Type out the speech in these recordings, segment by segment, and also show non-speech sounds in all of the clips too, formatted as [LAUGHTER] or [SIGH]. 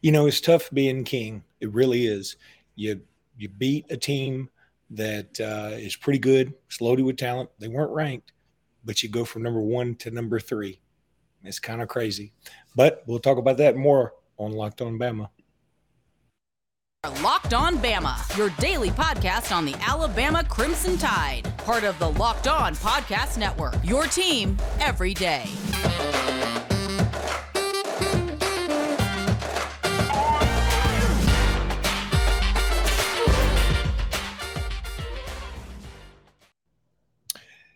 You know, it's tough being king. It really is. You you beat a team that uh, is pretty good, it's loaded with talent. They weren't ranked, but you go from number one to number three. It's kind of crazy. But we'll talk about that more on Locked On Bama. Locked On Bama, your daily podcast on the Alabama Crimson Tide, part of the Locked On Podcast Network. Your team every day.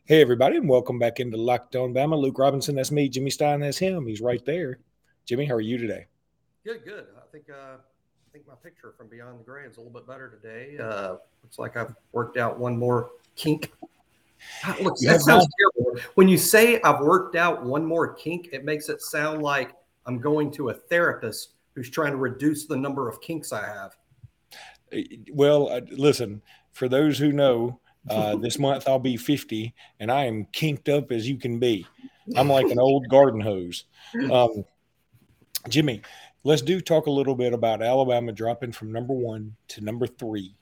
Hey, everybody, and welcome back into Locked On Bama. Luke Robinson, that's me. Jimmy Stein, that's him. He's right there. Jimmy, how are you today? Good, good. I think uh, I think my picture from Beyond the Grade is a little bit better today. Uh, looks like I've worked out one more kink. Look, that sounds terrible. When you say I've worked out one more kink, it makes it sound like I'm going to a therapist who's trying to reduce the number of kinks I have. Well, uh, listen, for those who know, uh, [LAUGHS] this month I'll be 50 and I am kinked up as you can be. I'm like an old garden hose. Um, Jimmy, let's do talk a little bit about Alabama dropping from number one to number three.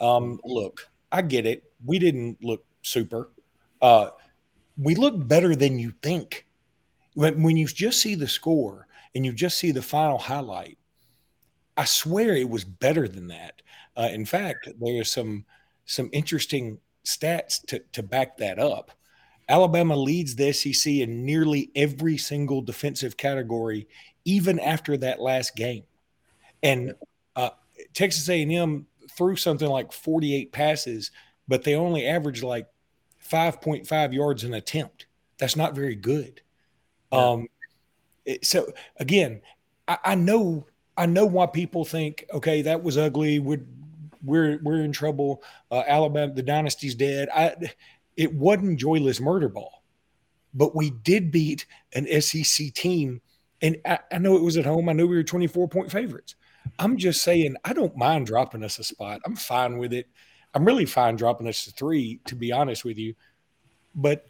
Um, look, I get it. We didn't look super. Uh, we look better than you think. When, when you just see the score and you just see the final highlight, I swear it was better than that. Uh, in fact, there is some some interesting stats to, to back that up. Alabama leads the SEC in nearly every single defensive category, even after that last game. And uh, Texas A&M threw something like 48 passes, but they only averaged like 5.5 yards an attempt. That's not very good. Yeah. Um, it, so again, I, I know I know why people think, okay, that was ugly. Would we're we're in trouble. Uh, Alabama, the dynasty's dead. I, it wasn't joyless murder ball, but we did beat an SEC team, and I, I know it was at home. I know we were twenty four point favorites. I'm just saying I don't mind dropping us a spot. I'm fine with it. I'm really fine dropping us to three, to be honest with you. But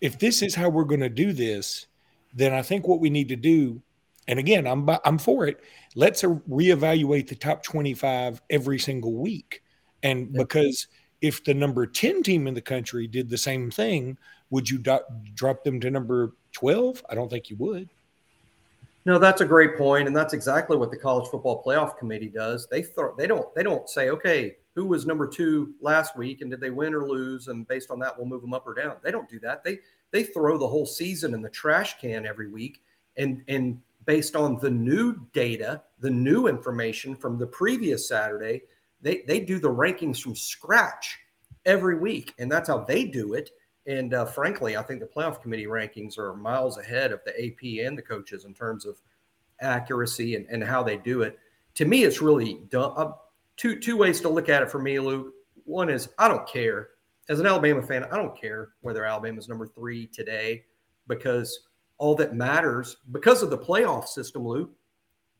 if this is how we're going to do this, then I think what we need to do and again, I'm I'm for it. Let's reevaluate the top 25 every single week. And because if the number 10 team in the country did the same thing, would you do- drop them to number 12? I don't think you would. No, that's a great point, and that's exactly what the college football playoff committee does. They throw, they don't they don't say, okay, who was number two last week, and did they win or lose, and based on that, we'll move them up or down. They don't do that. They they throw the whole season in the trash can every week, and and based on the new data, the new information from the previous Saturday. They, they do the rankings from scratch every week, and that's how they do it. And uh, frankly, I think the playoff committee rankings are miles ahead of the AP and the coaches in terms of accuracy and, and how they do it. To me, it's really dumb. Uh, two two ways to look at it for me, Luke. One is I don't care. As an Alabama fan, I don't care whether Alabama's number three today because all that matters because of the playoff system, Luke.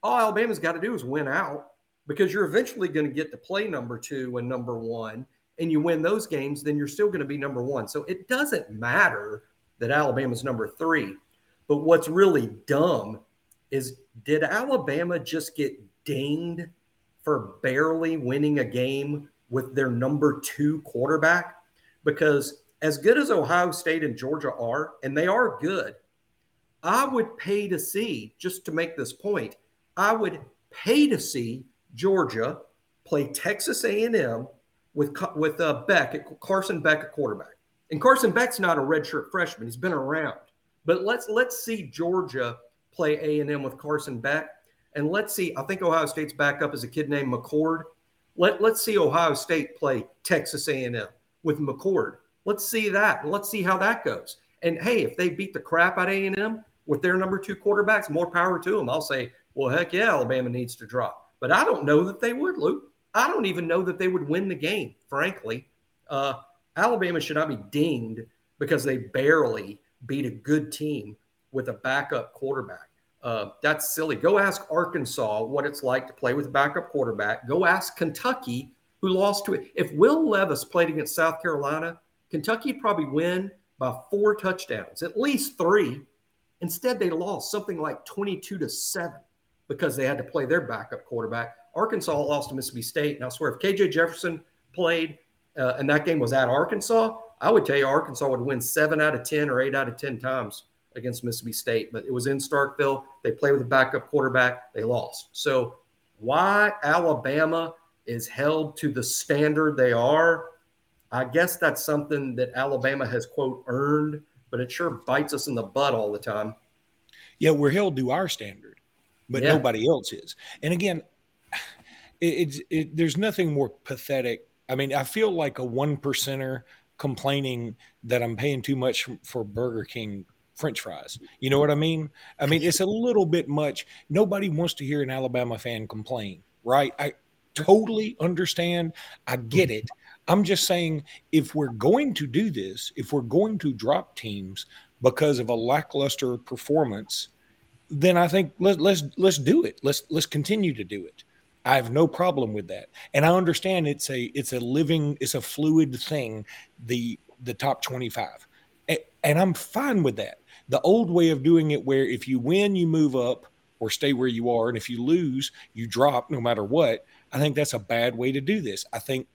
All Alabama's got to do is win out because you're eventually going to get to play number two and number one, and you win those games, then you're still going to be number one. So it doesn't matter that Alabama's number three. But what's really dumb is did Alabama just get dinged for barely winning a game with their number two quarterback? Because as good as Ohio State and Georgia are, and they are good, I would pay to see, just to make this point, I would pay to see Georgia play Texas A&M with with uh, Beck, Carson Beck, a quarterback. And Carson Beck's not a redshirt freshman; he's been around. But let's let's see Georgia play A&M with Carson Beck, and let's see. I think Ohio State's backup is a kid named McCord. Let let's see Ohio State play Texas A&M with McCord. Let's see that. Let's see how that goes. And hey, if they beat the crap out of A&M, with their number two quarterbacks, more power to them. I'll say, well, heck yeah, Alabama needs to drop. But I don't know that they would, Luke. I don't even know that they would win the game, frankly. Uh, Alabama should not be dinged because they barely beat a good team with a backup quarterback. Uh, that's silly. Go ask Arkansas what it's like to play with a backup quarterback. Go ask Kentucky, who lost to it. If Will Levis played against South Carolina, Kentucky probably win by four touchdowns, at least three. Instead, they lost something like 22 to 7. because they had to play their backup quarterback. Arkansas lost to Mississippi State. And I swear, if KJ Jefferson played uh, and that game was at Arkansas, I would tell you Arkansas would win seven out of 10 or eight out of 10 times against Mississippi State. But it was in Starkville. They played with a backup quarterback. They lost. So why Alabama is held to the standard they are, I guess that's something that Alabama has, quote, earned, but it sure bites us in the butt all the time. Yeah, we're held to our standard, but yeah. nobody else is. And again, it, it's it, there's nothing more pathetic. I mean, I feel like a one percenter complaining that I'm paying too much for Burger King French fries. You know what I mean? I mean, it's a little bit much. Nobody wants to hear an Alabama fan complain, right? I totally understand. I get it. I'm just saying if we're going to do this, if we're going to drop teams because of a lackluster performance, then I think let, let's let's do it. Let's let's continue to do it. I have no problem with that. And I understand it's a it's a living, it's a fluid thing, the the top 25. And, and I'm fine with that. The old way of doing it where if you win, you move up or stay where you are. And if you lose, you drop no matter what. I think that's a bad way to do this. I think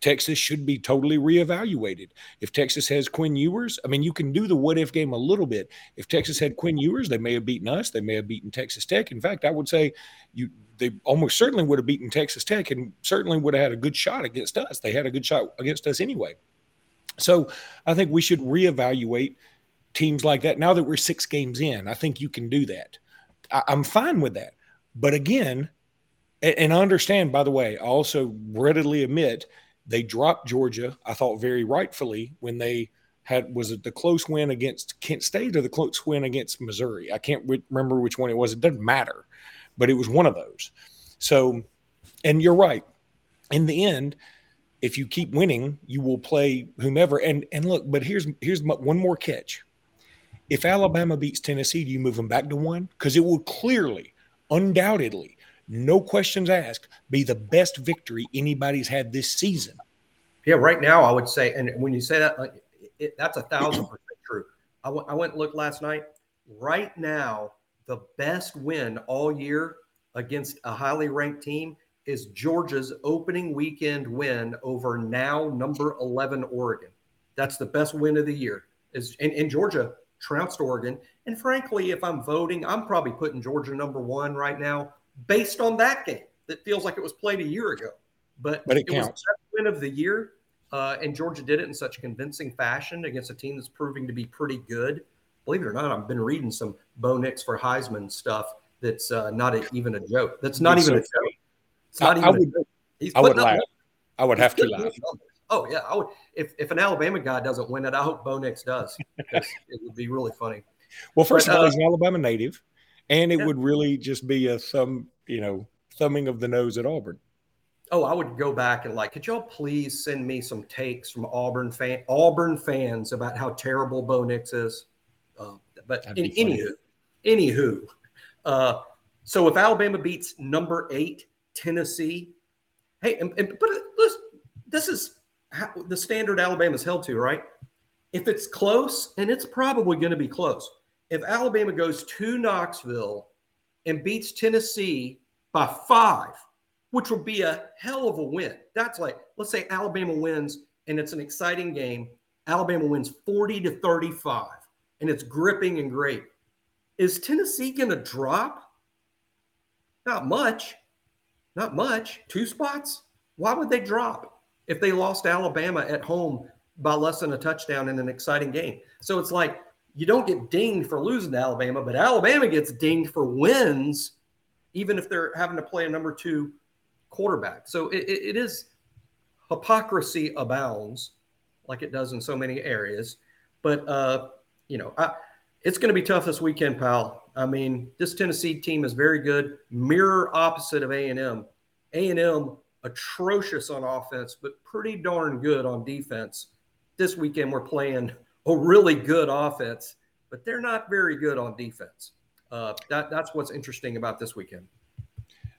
Texas should be totally reevaluated. If Texas has Quinn Ewers, I mean, you can do the what if game a little bit. If Texas had Quinn Ewers, they may have beaten us. They may have beaten Texas Tech. In fact, I would say you they almost certainly would have beaten Texas Tech and certainly would have had a good shot against us. They had a good shot against us anyway. So I think we should reevaluate teams like that. Now that we're six games in, I think you can do that. I, I'm fine with that. But again, and I understand, by the way, I also readily admit they dropped Georgia, I thought very rightfully, when they had was it the close win against Kent State or the close win against Missouri? I can't re- remember which one it was. It doesn't matter, but it was one of those. So, and you're right. In the end, if you keep winning, you will play whomever. And and look, but here's here's one more catch. If Alabama beats Tennessee, do you move them back to one? Because it will clearly, undoubtedly, no questions asked, be the best victory anybody's had this season. Yeah, right now I would say, and when you say that, like, it, that's a thousand percent true. I, w- I went and looked last night. Right now, the best win all year against a highly ranked team is Georgia's opening weekend win over now number 11 Oregon. That's the best win of the year. Is and, and Georgia trounced Oregon. And frankly, if I'm voting, I'm probably putting Georgia number one right now based on that game that feels like it was played a year ago. But, but it, it counts. was the win of the year. Uh, and Georgia did it in such convincing fashion against a team that's proving to be pretty good. Believe it or not, I've been reading some Bo Nix for Heisman stuff that's uh, not a, even a joke. That's not it's even so a joke. It's not I, even I would, He's I would laugh. I would have to laugh. Oh yeah, I would. If if an Alabama guy doesn't win it, I hope Bo Nix does. it would be really funny. Well, first but, of all, uh, he's an Alabama native and it yeah. would really just be a thumb, you know, thumbing of the nose at Auburn. Oh, I would go back and like, could y'all please send me some takes from Auburn fan Auburn fans about how terrible Bo Nix is? Uh, but in, anywho, anywho, uh, so if Alabama beats number eight Tennessee, hey, and, and but this, this is how the standard Alabama's held to, right? If it's close, and it's probably going to be close, if Alabama goes to Knoxville and beats Tennessee by five, which would be a hell of a win. That's like, let's say Alabama wins and it's an exciting game. Alabama wins 40 to 35 and it's gripping and great. Is Tennessee going to drop? Not much. Not much. Two spots? Why would they drop if they lost Alabama at home by less than a touchdown in an exciting game? So it's like you don't get dinged for losing to Alabama, but Alabama gets dinged for wins, even if they're having to play a number two quarterback. So it, it is hypocrisy abounds, like it does in so many areas. But uh, you know, I, it's going to be tough this weekend, pal. I mean, this Tennessee team is very good. Mirror opposite of A and M. A and M atrocious on offense, but pretty darn good on defense. This weekend we're playing a really good offense, but they're not very good on defense. Uh, that, that's what's interesting about this weekend.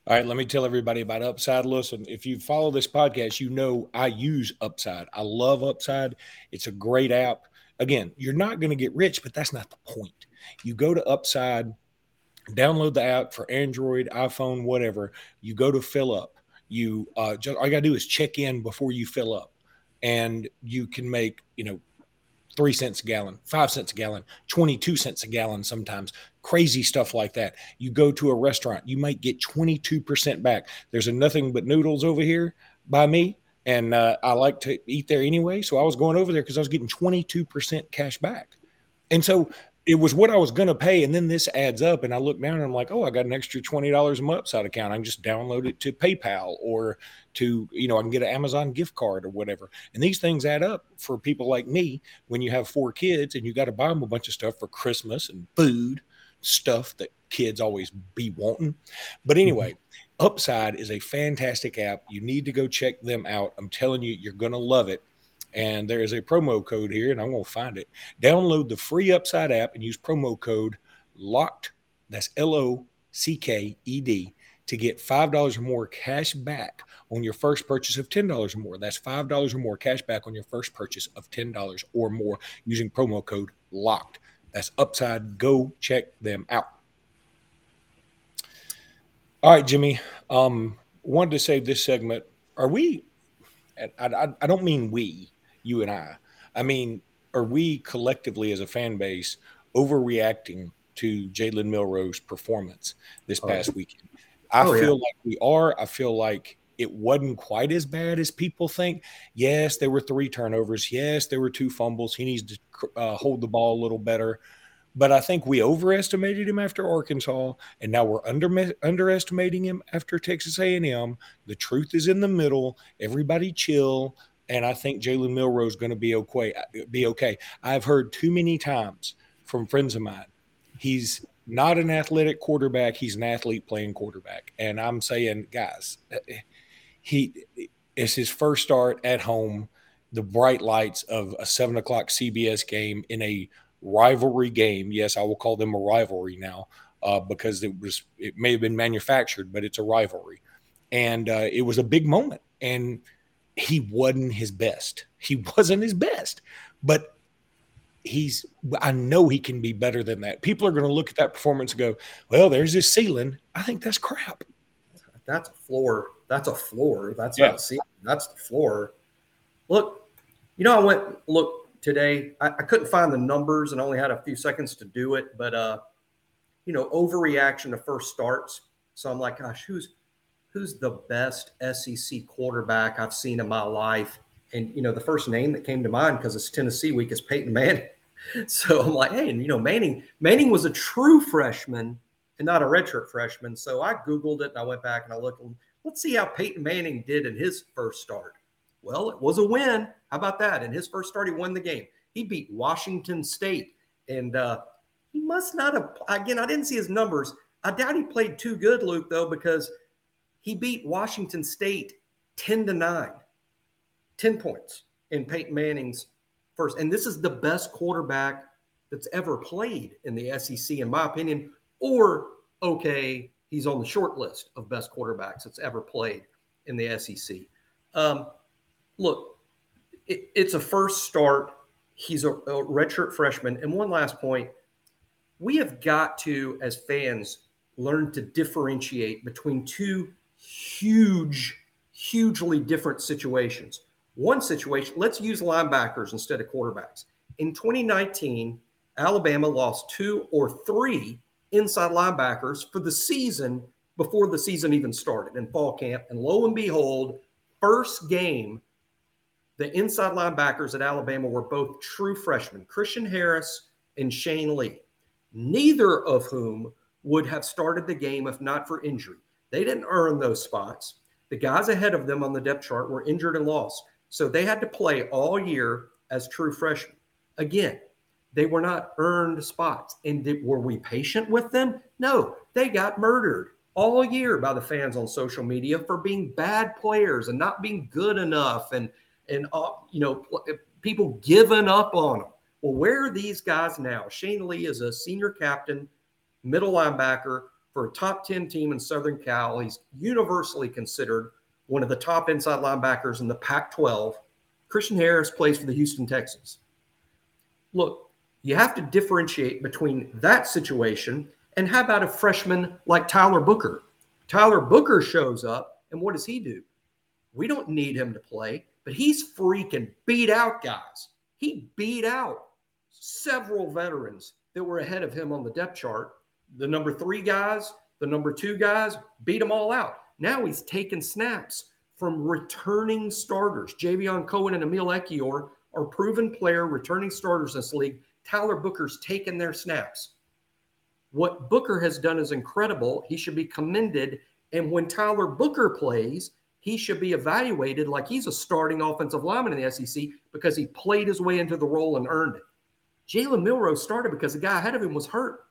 All right, let me tell everybody about Upside. Listen, if you follow this podcast, you know I use Upside. I love Upside. It's a great app. Again, you're not going to get rich, but that's not the point. You go to Upside download the app for Android, iPhone, whatever. You go to fill up. You uh, just all you gotta do is check in before you fill up, and you can make you know three cents a gallon, five cents a gallon, 22 cents a gallon sometimes, crazy stuff like that. You go to a restaurant, you might get 22% back. There's a nothing but noodles over here by me, and uh, I like to eat there anyway. So I was going over there because I was getting 22% cash back. And so it was what I was going to pay. And then this adds up. And I look down and I'm like, oh, I got an extra $20 a month side account. I can just download it to PayPal or to, you know, I can get an Amazon gift card or whatever. And these things add up for people like me when you have four kids and you got to buy them a bunch of stuff for Christmas and food, stuff that kids always be wanting. But mm-hmm. anyway, Upside is a fantastic app. You need to go check them out. I'm telling you, you're going to love it and there is a promo code here, and I'm going to find it. Download the free Upside app and use promo code LOCKED. That's L O C K E D to get $5 or more cash back on your first purchase of $10 or more. That's $5 or more cash back on your first purchase of $10 or more using promo code LOCKED. That's Upside. Go check them out. All right, Jimmy. Um, wanted to save this segment. Are we? I, I, I don't mean we you and I. I mean, are we collectively as a fan base overreacting to Jalen Milroe's performance this oh. past oh. weekend? I oh, feel yeah. like we are. I feel like it wasn't quite as bad as people think. Yes, there were three turnovers. Yes, there were two fumbles. He needs to uh, hold the ball a little better. But I think we overestimated him after Arkansas, and now we're under underestimating him after Texas A&M. The truth is in the middle. Everybody chill and I think Jalen Milroe is going to be okay. Be okay. I've heard too many times from friends of mine. He's not an athletic quarterback. He's an athlete playing quarterback. And I'm saying, guys, he it's his first start at home. The bright lights of a seven o'clock CBS game in a rivalry game. Yes, I will call them a rivalry now uh, because it was it may have been manufactured, but it's a rivalry, and uh, it was a big moment. And he wasn't his best. He wasn't his best, but he's I know he can be better than that. People are going to look at that performance and go, "Well, there's his ceiling." I think that's crap. That's a floor. That's a floor. That's yeah. not a ceiling. That's the floor. Look, you know, I went look today. I, I couldn't find the numbers and only had a few seconds to do it, but uh, you know, overreaction to first starts. So I'm like, gosh, who's who's the best SEC quarterback I've seen in my life? And you know, the first name that came to mind because it's Tennessee week is Peyton Manning. [LAUGHS] So I'm like, hey, and you know, Manning Manning was a true freshman and not a redshirt freshman. So I googled it and I went back and I looked. Let's see how Peyton Manning did in his first start. Well, it was a win. How about that? In his first start, he won the game. He beat Washington State, and uh, he must not have. Again, I didn't see his numbers. I doubt he played too good, Luke, though, because he beat Washington State 10 to 9, 10 points in Peyton Manning's first. And this is the best quarterback that's ever played in the SEC, in my opinion. Or, okay, he's on the short list of best quarterbacks that's ever played in the SEC. Um, look, it, it's a first start. He's a, a redshirt freshman. And one last point we have got to, as fans, learn to differentiate between two huge, hugely different situations. One situation, let's use linebackers instead of quarterbacks. In 2019, Alabama lost two or three inside linebackers for the season before the season even started in fall camp. And lo and behold, first game, the inside linebackers at Alabama were both true freshmen, Christian Harris and Shane Lee, neither of whom would have started the game if not for injury. They didn't earn those spots. The guys ahead of them on the depth chart were injured and lost. So they had to play all year as true freshmen. Again, they were not earned spots. And did, were we patient with them? No, they got murdered all year by the fans on social media for being bad players and not being good enough and and uh, you know people giving up on them. Well, where are these guys now? Shane Lee is a senior captain, middle linebacker for a top 10 team in Southern Cal. He's universally considered one of the top inside linebackers in the Pac 12. Christian Harris plays for the Houston Texans. Look, you have to differentiate between that situation And how about a freshman like Tyler Booker? Tyler Booker shows up, and what does he do? We don't need him to play, but he's freaking beat out guys. He beat out several veterans that were ahead of him on the depth chart. The number three guys, the number two guys, beat them all out. Now he's taking snaps from returning starters. Javion Cohen and Emil Ekiyor are proven player returning starters in this league. Tyler Booker's taken their snaps. What Booker has done is incredible. He should be commended. And when Tyler Booker plays, he should be evaluated like he's a starting offensive lineman in the SEC because he played his way into the role and earned it. Jalen Milroe started because the guy ahead of him was hurt.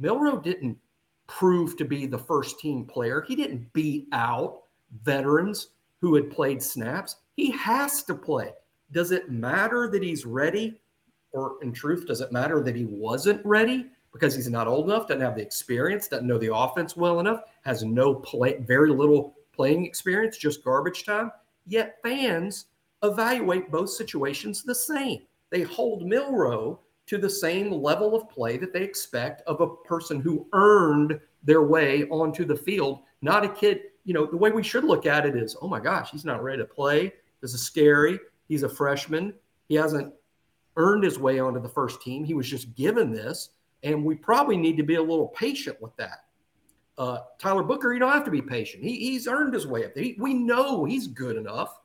Milroe didn't prove to be the first team player. He didn't beat out veterans who had played snaps. He has to play. Does it matter that he's ready? Or in truth, does it matter that he wasn't ready because he's not old enough, doesn't have the experience, doesn't know the offense well enough, has no play, very little playing experience, just garbage time? Yet fans evaluate both situations the same. They hold Milroe to the same level of play that they expect of a person who earned their way onto the field, not a kid. You know, the way we should look at it is, oh my gosh, he's not ready to play. This is scary. He's a freshman. He hasn't earned his way onto the first team. He was just given this. And we probably need to be a little patient with that. Uh, Tyler Booker, you don't have to be patient. He, he's earned his way up there. He, we know he's good enough,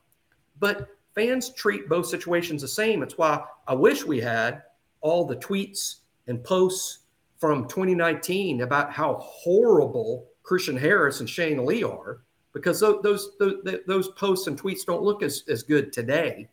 but fans treat both situations the same. It's why I wish we had all the tweets and posts from 2019 about how horrible Christian Harris and Shane Lee are, because those those those posts and tweets don't look as, as good today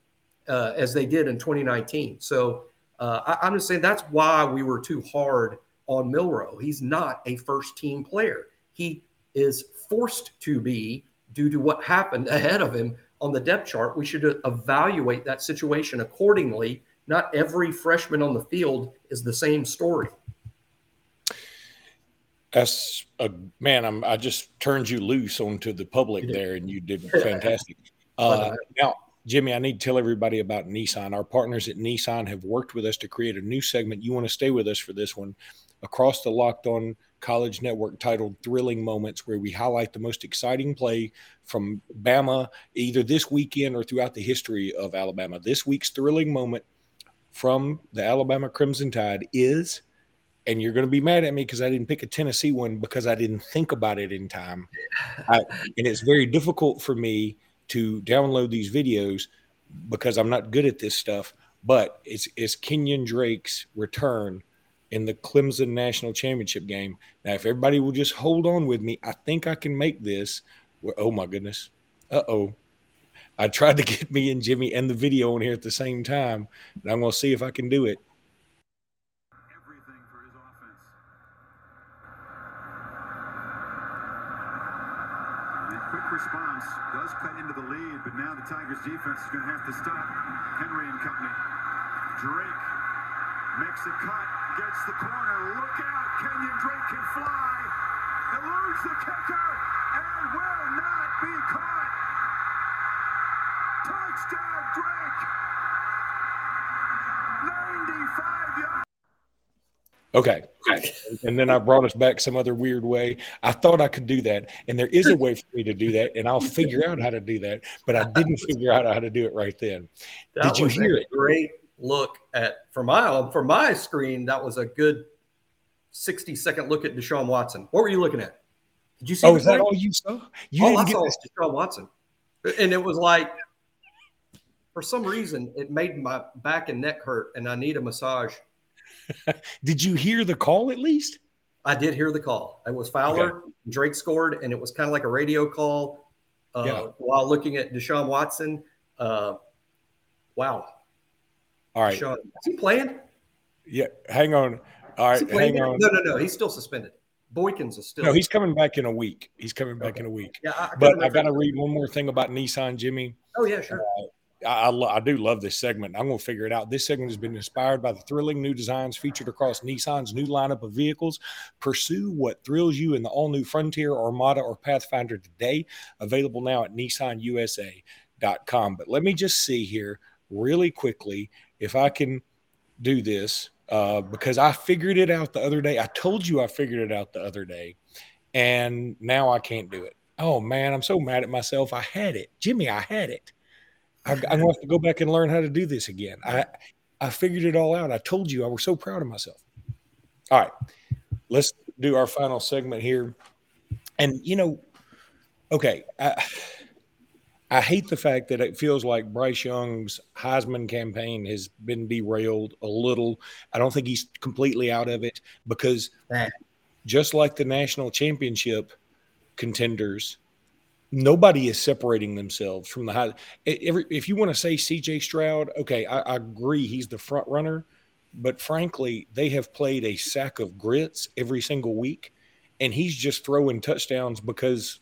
uh, as they did in 2019. So uh, I, I'm just saying that's why we were too hard on Milroe. He's not a first team player. He is forced to be due to what happened ahead of him on the depth chart. We should evaluate that situation accordingly not every freshman on the field is the same story. That's a man. I'm, I just turned you loose onto the public there, and you did [LAUGHS] fantastic. Uh, now, Jimmy, I need to tell everybody about Nissan. Our partners at Nissan have worked with us to create a new segment. You want to stay with us for this one across the Locked On College Network titled Thrilling Moments, where we highlight the most exciting play from Bama either this weekend or throughout the history of Alabama. This week's thrilling moment from the Alabama Crimson Tide is, and you're going to be mad at me because I didn't pick a Tennessee one because I didn't think about it in time. I, and it's very difficult for me to download these videos because I'm not good at this stuff. But it's it's Kenyon Drake's return in the Clemson National Championship game. Now, if everybody will just hold on with me, I think I can make this. Oh my goodness. Uh oh. I tried to get [LAUGHS] me and Jimmy and the video in here at the same time, and I'm going to see if I can do it. Response does cut into the lead, but now the Tigers defense is going to have to stop Henry and company. Drake makes a cut, gets the corner. Look out, Kenyon Drake can fly. Eludes the kicker and will not be caught. Touchdown, Drake! 95 yards. Okay. And then I brought us back some other weird way. I thought I could do that. And there is a way for me to do that. And I'll figure out how to do that. But I didn't [LAUGHS] figure out how to do it right then. That Did you hear it? Great look at for my for my screen. That was a good 60 second look at Deshaun Watson. What were you looking at? Did you see? Oh, is that all you saw? You oh, all I saw was Deshaun Watson. And it was like for some reason it made my back and neck hurt and I need a massage. [LAUGHS] did you hear the call at least? I did hear the call. It was Fowler. Okay. Drake scored, and it was kind of like a radio call uh, yeah. while looking at Deshaun Watson. Uh, wow. All right. Deshaun, is he playing? Yeah. Hang on. All right. Hang on. No, no, no. He's still suspended. Boykins is still. No, he's coming back in a week. He's coming back okay. in a week. Yeah, I, I but I got to read one more thing about Nissan, Jimmy. Oh yeah, sure. Uh, I, I, I, do love this segment. I'm going to figure it out. This segment has been inspired by the thrilling new designs featured across Nissan's new lineup of vehicles. Pursue what thrills you in the all new Frontier, Armada, or Pathfinder today. Available now at nissanusa.com. But let me just see here really quickly if I can do this. uh, because I figured it out the other day. I told you I figured it out the other day, and now I can't do it. Oh man, I'm so mad at myself. I had it, Jimmy. I had it. I, I'm going to have to go back and learn how to do this again. I I figured it all out. I told you I was so proud of myself. All right, let's do our final segment here. And you know, okay, I, I hate the fact that it feels like Bryce Young's Heisman campaign has been derailed a little. I don't think he's completely out of it because just like the national championship contenders, nobody is separating themselves from the high. Every, if you want to say CJ Stroud, okay, I, I agree he's the front runner, but frankly, they have played a sack of grits every single week, and he's just throwing touchdowns because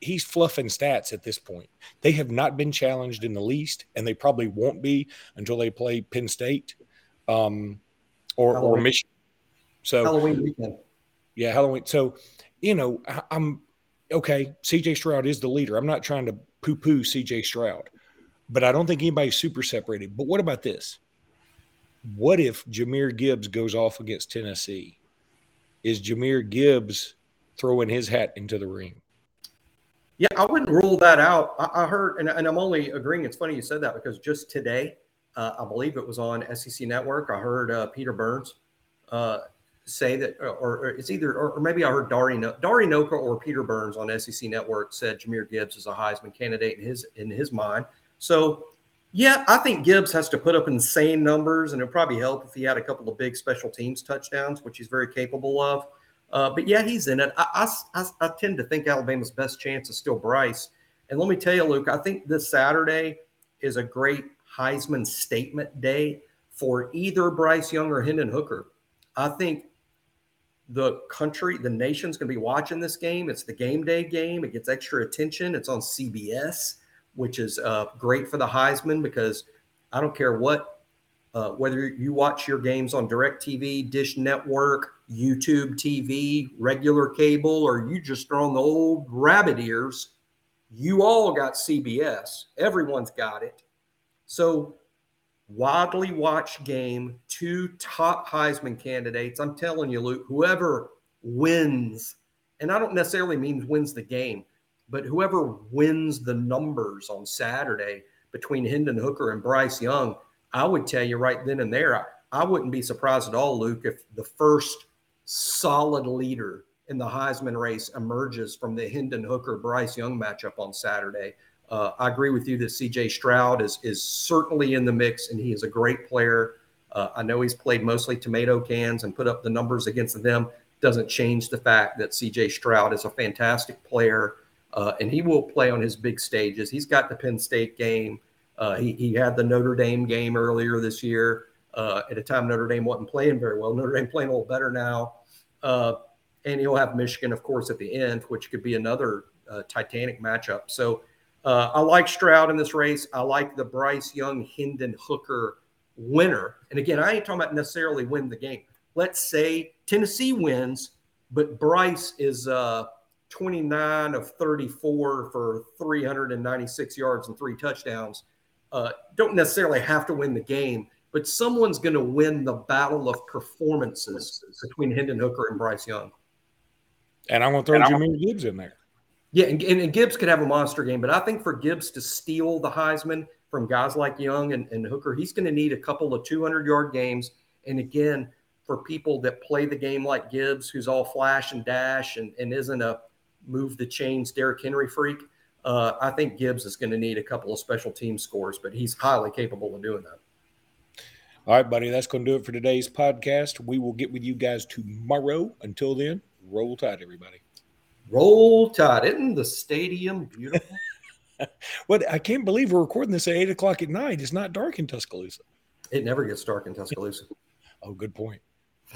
he's fluffing stats at this point. They have not been challenged in the least, and they probably won't be until they play Penn State um, or or Michigan. So Halloween weekend. Yeah, Halloween. So you know, I'm okay. CJ Stroud is the leader. I'm not trying to poo poo CJ Stroud, but I don't think anybody's super separated. But what about this? What if Jahmyr Gibbs goes off against Tennessee? Is Jahmyr Gibbs throwing his hat into the ring? Yeah, I wouldn't rule that out. I, I heard, and, and, I'm only agreeing. It's funny you said that because just today, uh, I believe it was on SEC Network. I heard uh, Peter Burns uh, say that, or, or, it's either, or, or, maybe I heard Dari Dari Nowkhah or Peter Burns on SEC Network said Jahmyr Gibbs is a Heisman candidate in his in his mind. So, yeah, I think Gibbs has to put up insane numbers, and it'd probably help if he had a couple of big special teams touchdowns, which he's very capable of. Uh, but yeah, he's in it. I, I, I, tend to think Alabama's best chance is still Bryce. And let me tell you, Luke, I think this Saturday is a great Heisman statement day for either Bryce Young or Hendon Hooker. I think the country, the nation's going to be watching this game. It's the game day game. It gets extra attention. It's on CBS, which is uh, great for the Heisman because I don't care what, uh, whether you watch your games on DirecTV, Dish Network, YouTube TV, regular cable, or you just on the old rabbit ears, you all got CBS. Everyone's got it. So, widely watched game, two top Heisman candidates. I'm telling you, Luke, whoever wins, and I don't necessarily mean wins the game, but whoever wins the numbers on Saturday between Hendon Hooker and Bryce Young, I would tell you right then and there, I, I wouldn't be surprised at all, Luke, if the first solid leader in the Heisman race emerges from the Hendon Hooker Bryce Young matchup on Saturday. Uh, I agree with you that CJ Stroud is is certainly in the mix, and he is a great player. Uh, I know he's played mostly tomato cans and put up the numbers against them. Doesn't change the fact that CJ Stroud is a fantastic player, uh, and he will play on his big stages. He's got the Penn State game. Uh, he, he had the Notre Dame game earlier this year. Uh, at a time Notre Dame wasn't playing very well. Notre Dame playing a little better now. Uh, and he'll have Michigan, of course, at the end, which could be another Titanic matchup. So uh, I like Stroud in this race. I like the Bryce Young Hendon Hooker winner. And again, I ain't talking about necessarily win the game. Let's say Tennessee wins, but Bryce is uh, 29 of 34 for 396 yards and three touchdowns. Uh, don't necessarily have to win the game, but someone's going to win the battle of performances between Hendon Hooker and Bryce Young. And I'm going to throw Jahmyr Gibbs in there. Yeah, and, and, Gibbs could have a monster game, but I think for Gibbs to steal the Heisman from guys like Young and, and Hooker, he's going to need a couple of 200 yard games. And again, for people that play the game like Gibbs, who's all flash and dash and, and isn't a move the chains Derrick Henry freak, uh, I think Gibbs is going to need a couple of special team scores, but he's highly capable of doing that. All right, buddy, that's going to do it for today's podcast. We will get with you guys tomorrow. Until then, roll tide, everybody. Roll tide. Isn't the stadium beautiful? [LAUGHS] what I can't believe we're recording this at eight o'clock at night. It's not dark in Tuscaloosa. It never gets dark in Tuscaloosa. oh, good point.